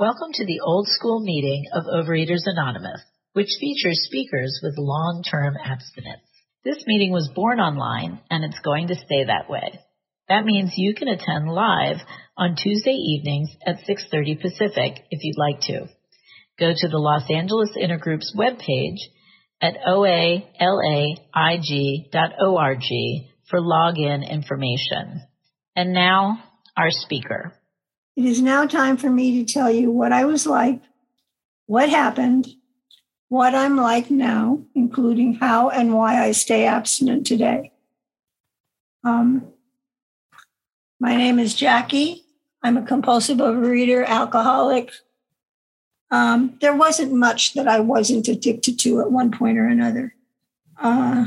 Welcome to the old school meeting of Overeaters Anonymous, which features speakers with long term abstinence. This meeting was born online and it's going to stay that way. That means you can attend live on Tuesday evenings at 6:30 Pacific if you'd like to. Go to the Los Angeles Intergroup's webpage at oalaig.org for login information. And now, our speaker. It is now time for me to tell you what I was like, what happened, what I'm like now, including how and why I stay abstinent today. Um, my name is Jackie. I'm a compulsive overeater, alcoholic. Um, there wasn't much that I wasn't addicted to at one point or another. Uh,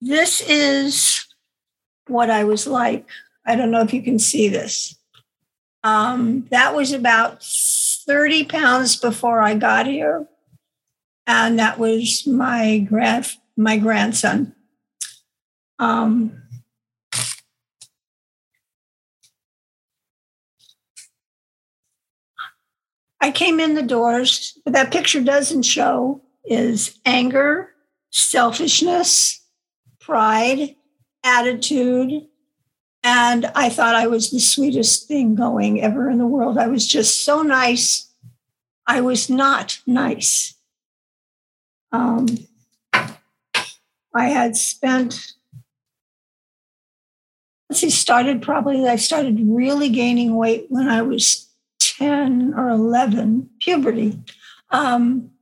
this is what I was like. I don't know if you can see this. Um, that was about 30 pounds before I got here. And that was my grand my grandson. Um, I came in the doors. but that picture doesn't show is anger, selfishness, pride, attitude, and I thought I was the sweetest thing going ever in the world. I was just so nice. I was not nice. Um, I had spent, let's see, started probably, I started really gaining weight when I was 10 or 11, puberty. Um,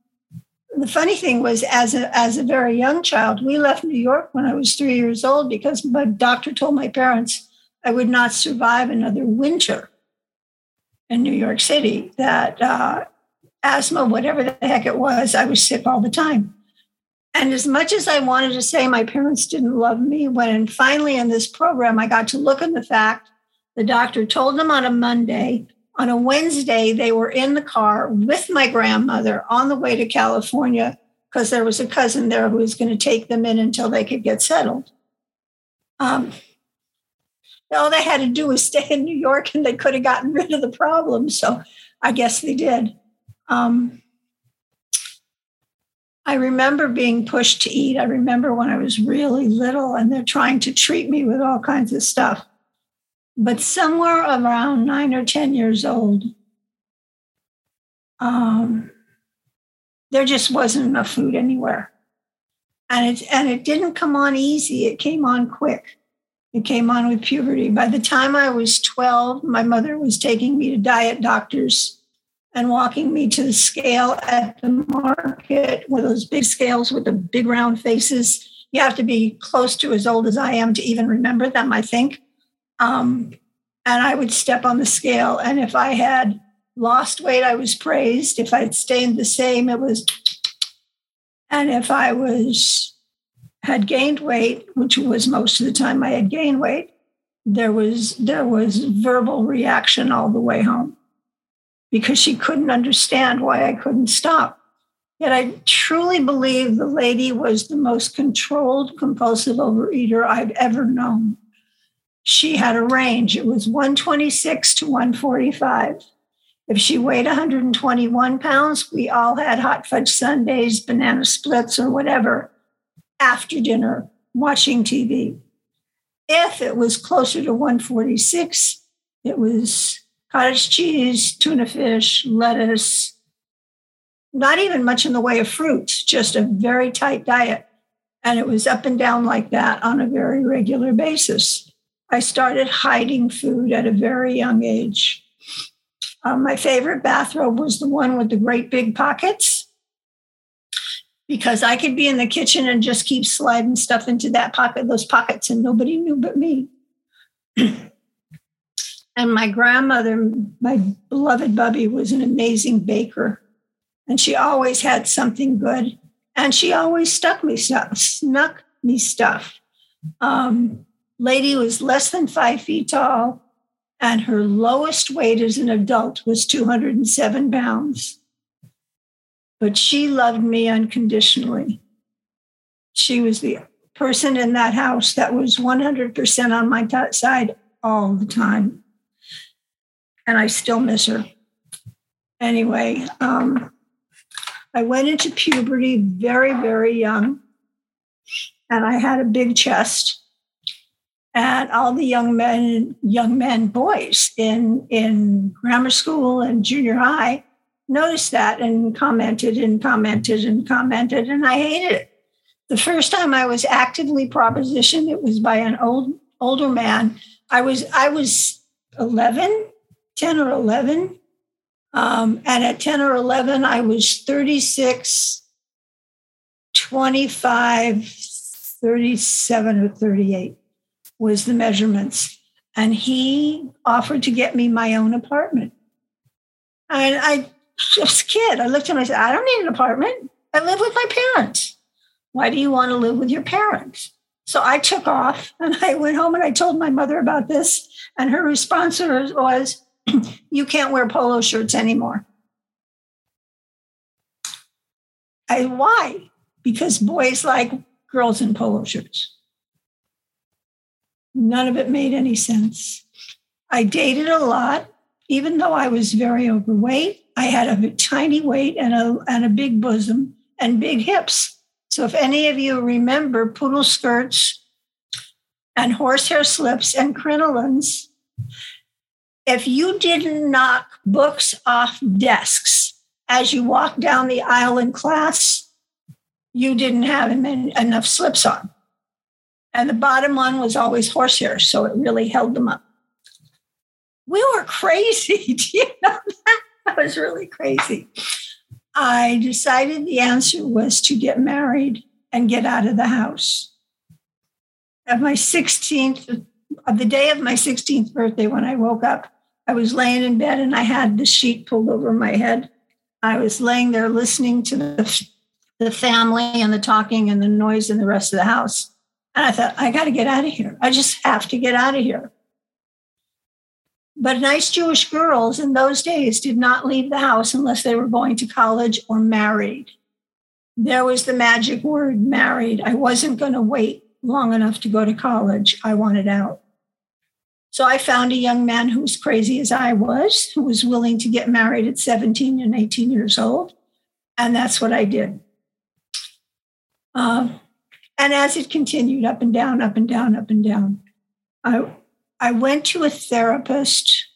the funny thing was as a as a very young child we left new york when i was three years old because my doctor told my parents I would not survive another winter in New York City. That uh, asthma, whatever the heck it was, I was sick all the time. And as much as I wanted to say my parents didn't love me, when finally in this program I got to look at the fact the doctor told them on a Monday, on a Wednesday, they were in the car with my grandmother on the way to California because there was a cousin there who was going to take them in until they could get settled. Um, all they had to do was stay in New York and they could have gotten rid of the problem. So I guess they did. Um, I remember being pushed to eat. I remember when I was really little and they're trying to treat me with all kinds of stuff. But somewhere around nine or 10 years old, um, there just wasn't enough food anywhere. And it, and it didn't come on easy, it came on quick. It came on with puberty. By the time I was 12, my mother was taking me to diet doctors and walking me to the scale at the market with those big scales with the big round faces. You have to be close to as old as I am to even remember them, I think. Um, and I would step on the scale. And if I had lost weight, I was praised. If I'd stayed the same, it was. And if I was had gained weight, which was most of the time I had gained weight, there was there was verbal reaction all the way home because she couldn't understand why I couldn't stop. Yet I truly believe the lady was the most controlled compulsive overeater I've ever known. She had a range. It was 126 to 145. If she weighed 121 pounds, we all had hot fudge sundaes, banana splits, or whatever after dinner watching TV. If it was closer to 146, it was cottage cheese, tuna fish, lettuce, not even much in the way of fruits, just a very tight diet. And it was up and down like that on a very regular basis. I started hiding food at a very young age. Um, my favorite bathrobe was the one with the great big pockets because I could be in the kitchen and just keep sliding stuff into that pocket, those pockets, and nobody knew but me. and my grandmother, my beloved Bubby, was an amazing baker. And she always had something good. And she always stuck me stuff, snuck me stuff. Um, lady was less than five feet tall, and her lowest weight as an adult was 207 pounds but she loved me unconditionally. She was the person in that house that was 100% on my t- side all the time. And I still miss her. anyway, um, I went into puberty very, very young, and I had a big chest. And all the young men, young men, boys in in grammar school and junior high noticed that and commented and commented and commented, and I hated it. The first time I was actively propositioned, it was by an old older man. I was I was 11, 10 or 11. Um, and at 10 or 11, I was 36, 25, 37 or 38 was the measurements. And he offered to get me my own apartment. And I a kid. I looked at him I said, I don't need an apartment. I live with my parents. Why do you want to live with your parents? So I took off and I went home and I told my mother about this. And her response was, You can't wear polo shirts anymore. I, why? Because boys like girls in polo shirts. None of it made any sense. I dated a lot, even though I was very overweight. I had a tiny weight and a, and a big bosom and big hips. So if any of you remember poodle skirts and horsehair slips and crinolines, if you didn't knock books off desks as you walked down the aisle in class, you didn't have enough slips on. And the bottom one was always horsehair, so it really held them up. We were crazy. Do you know that? That was really crazy. I decided the answer was to get married and get out of the house. At my 16th, of the day of my 16th birthday, when I woke up, I was laying in bed and I had the sheet pulled over my head. I was laying there listening to the, the family and the talking and the noise in the rest of the house. And I thought, I got to get out of here. I just have to get out of here. But nice Jewish girls in those days did not leave the house unless they were going to college or married. There was the magic word married. I wasn't going to wait long enough to go to college. I wanted out. So I found a young man who was crazy as I was, who was willing to get married at 17 and 18 years old. And that's what I did. Uh, and as it continued up and down, up and down, up and down, I I went to a therapist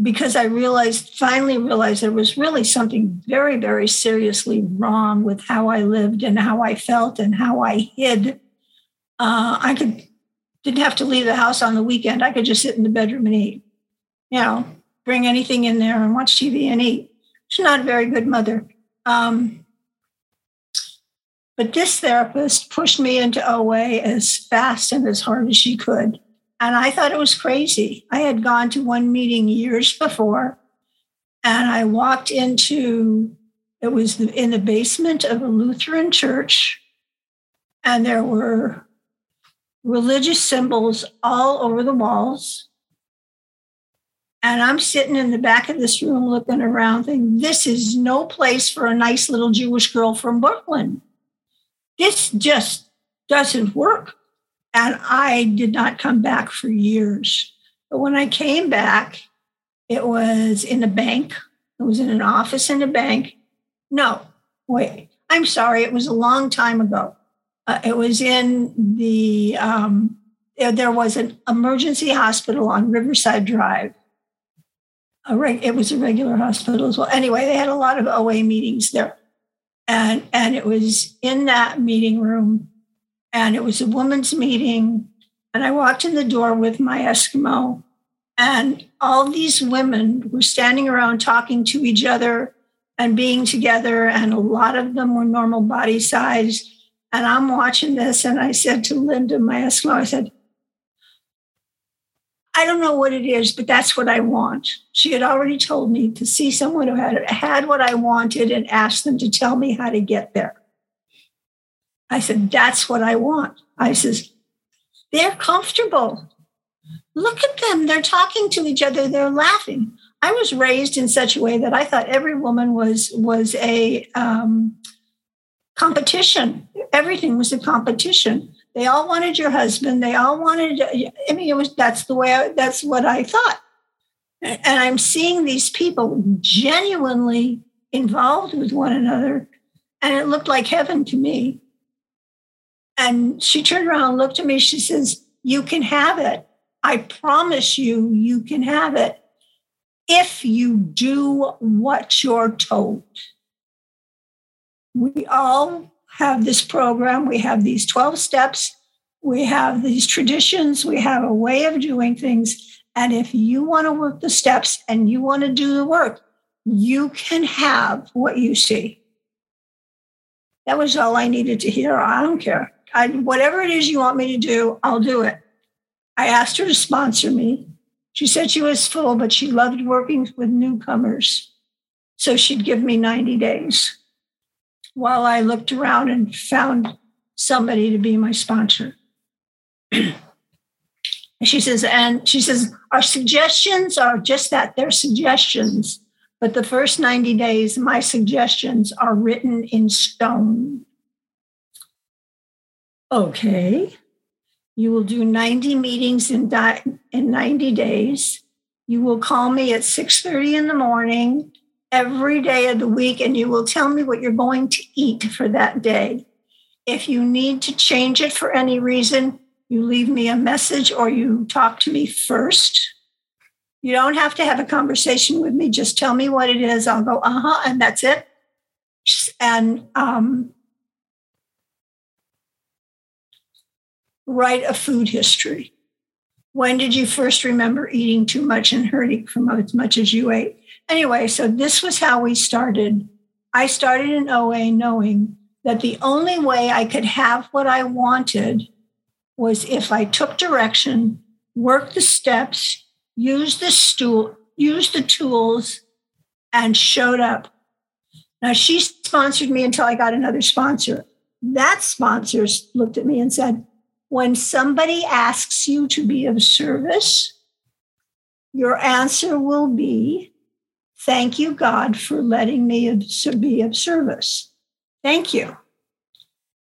because I realized, finally realized there was really something very, very seriously wrong with how I lived and how I felt and how I hid. Uh, I could didn't have to leave the house on the weekend. I could just sit in the bedroom and eat. You know, bring anything in there and watch TV and eat. She's not a very good mother. Um, but this therapist pushed me into OA as fast and as hard as she could. And I thought it was crazy. I had gone to one meeting years before, and I walked into it was in the basement of a Lutheran church, and there were religious symbols all over the walls. And I'm sitting in the back of this room looking around, thinking, this is no place for a nice little Jewish girl from Brooklyn this just doesn't work. And I did not come back for years. But when I came back, it was in a bank. It was in an office in a bank. No, wait, I'm sorry. It was a long time ago. Uh, it was in the, um, there was an emergency hospital on Riverside Drive. Reg- it was a regular hospital as well. Anyway, they had a lot of OA meetings there and and it was in that meeting room and it was a women's meeting and i walked in the door with my eskimo and all these women were standing around talking to each other and being together and a lot of them were normal body size. And i'm watching this and i said to linda my eskimo i said I don't know what it is, but that's what I want. She had already told me to see someone who had had what I wanted and ask them to tell me how to get there. I said, That's what I want. I says, They're comfortable. Look at them. They're talking to each other. They're laughing. I was raised in such a way that I thought every woman was was a um, competition. Everything was a competition. They all wanted your husband. They all wanted. I mean, it was that's the way. I, that's what I thought. And I'm seeing these people genuinely involved with one another. And it looked like heaven to me. And she turned around and looked at me. She says, You can have it. I promise you, you can have it if you do what you're told. We all have this program, we have these 12 steps, we have these traditions, we have a way of doing things. And if you want to work the steps and you want to do the work, you can have what you see. That was all I needed to hear. I don't care. I, whatever it is you want me to do, I'll do it. I asked her to sponsor me. She said she was full, but she loved working with newcomers. So she'd give me 90 days while I looked around and found somebody to be my sponsor. she says, and she says, our suggestions are just that they're suggestions. But the first 90 days, my suggestions are written in stone. Okay. You will do 90 meetings in, di- in 90 days. You will call me at 6:30 in the morning every day of the week and you will tell me what you're going to eat for that day. If you need to change it for any reason, you leave me a message or you talk to me first. You don't have to have a conversation with me. Just tell me what it is. I'll go, uh huh, and that's it. And um, write a food history. When did you first remember eating too much and hurting from as much as you ate? Anyway, so this was how we started. I started in OA knowing that the only way I could have what I wanted was if I took direction, worked the steps, used the stool, used the tools, and showed up. Now she sponsored me until I got another sponsor. That sponsor looked at me and said, when somebody asks you to be of service, your answer will be, Thank you, God, for letting me be of service. Thank you.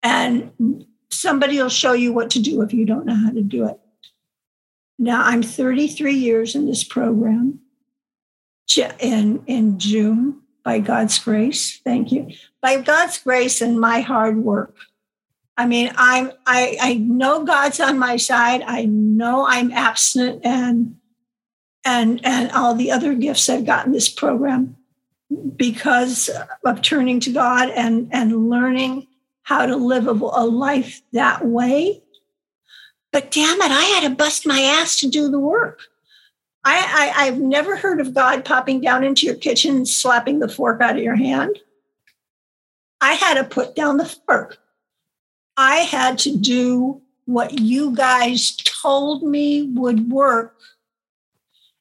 And somebody will show you what to do if you don't know how to do it. Now, I'm 33 years in this program in, in June by God's grace. Thank you. By God's grace and my hard work. I mean, I'm I, I know God's on my side. I know I'm abstinent and and and all the other gifts I've gotten this program because of turning to God and and learning how to live a, a life that way. But damn it, I had to bust my ass to do the work. I, I I've never heard of God popping down into your kitchen and slapping the fork out of your hand. I had to put down the fork. I had to do what you guys told me would work.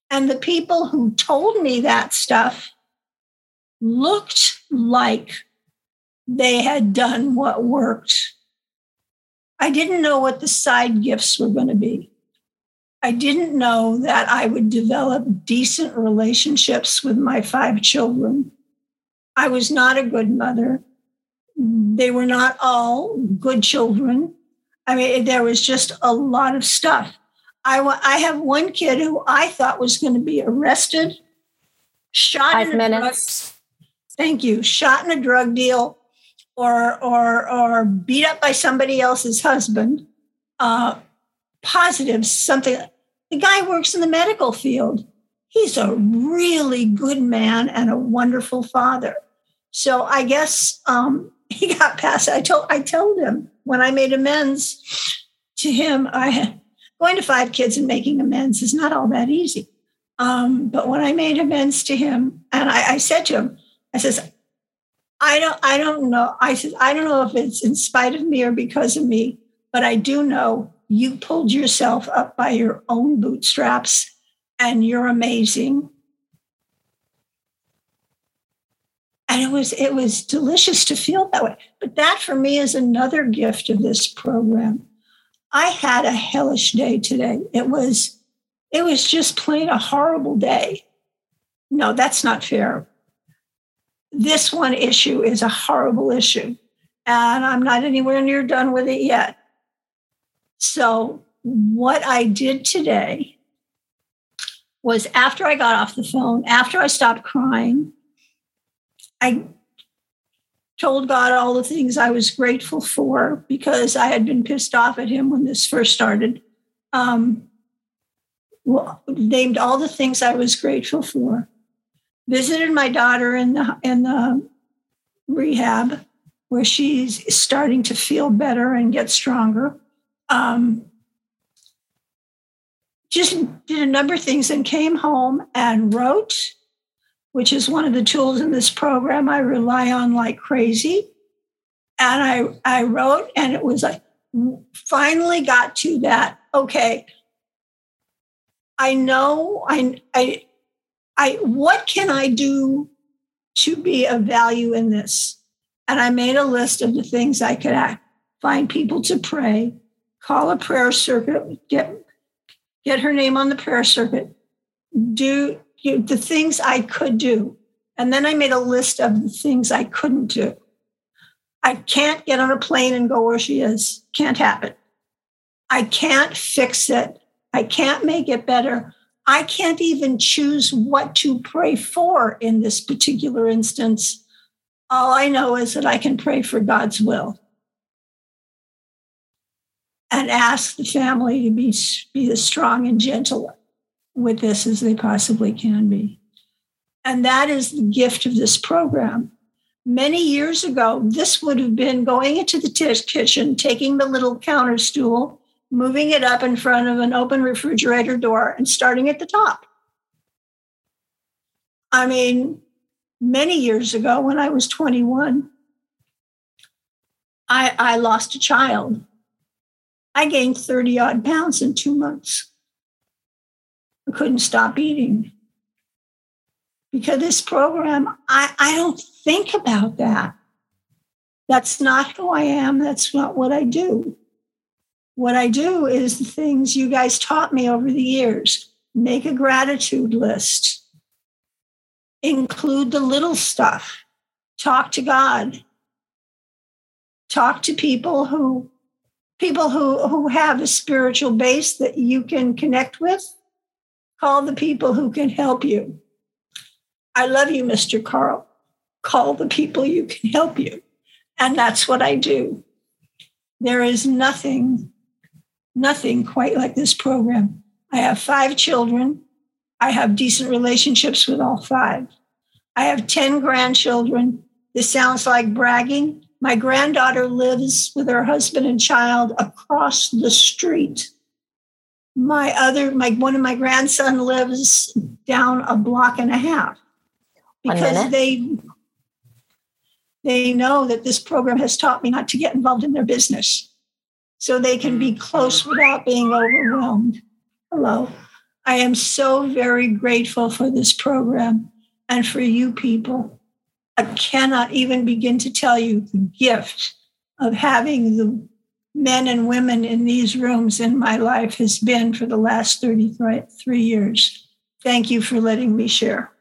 And the people who told me that stuff looked like they had done what worked. I didn't know what the side gifts were going to be. I didn't know that I would develop decent relationships with my five children. I was not a good mother they were not all good children. I mean, there was just a lot of stuff. I, I have one kid who I thought was going to be arrested, shot Five in a minutes. Drug, thank you, shot in a drug deal, or or or beat up by somebody else's husband. Uh, positive something. The guy works in the medical field. He's a really good man and a wonderful father. So I guess um, he got past. I told I told him when I made amends to him. I going to five kids and making amends is not all that easy. Um, but when I made amends to him, and I, I said to him, I says, I don't, I don't know. I said, I don't know if it's in spite of me or because of me, but I do know you pulled yourself up by your own bootstraps, and you're amazing. And it was it was delicious to feel that way. But that for me is another gift of this program. I had a hellish day today. It was it was just plain a horrible day. No that's not fair. This one issue is a horrible issue and i'm not anywhere near done with it yet. So what i did today was after I got off the phone, after I stopped crying, I told God all the things I was grateful for because I had been pissed off at him when this first started. Um, well, named all the things I was grateful for. Visited my daughter in the in the rehab where she's starting to feel better and get stronger. Um, just did a number of things and came home and wrote, which is one of the tools in this program I rely on like crazy. And I, I wrote, and it was like, finally got to that. Okay, I know I, I, I, what can I do to be of value in this? And I made a list of the things I could act, find people to pray, call a prayer circuit, get get her name on the prayer circuit, do you the things I could do. And then I made a list of the things I couldn't do. I can't get on a plane and go where she is. Can't happen. I can't fix it. I can't make it better. I can't even choose what to pray for in this particular instance. All I know is that I can pray for God's will and ask the family to be, be as strong and gentle with this as they possibly can be. And that is the gift of this program. Many years ago, this would have been going into the t- kitchen, taking the little counter stool, moving it up in front of an open refrigerator door, and starting at the top. I mean, many years ago, when I was 21, I, I lost a child I gained 30 odd pounds in two months. Couldn't stop eating. Because this program, I, I don't think about that. That's not who I am. That's not what I do. What I do is the things you guys taught me over the years make a gratitude list, include the little stuff, talk to God, talk to people who people who, who have a spiritual base that you can connect with. Call the people who can help you. I love you, Mr. Carl. Call the people you can help you. And that's what I do. There is nothing, nothing quite like this program. I have five children. I have decent relationships with all five. I have 10 grandchildren. This sounds like bragging, my granddaughter lives with her husband and child across the street. My other, my one of my grandson lives down a block and a half because they they know that this program has taught me not to get involved in their business so they can be close without being overwhelmed. Hello. I am so very grateful for this program and for you people. I cannot even begin to tell you the gift of having the men and women in these rooms in my life has been for the last 33 years. Thank you for letting me share.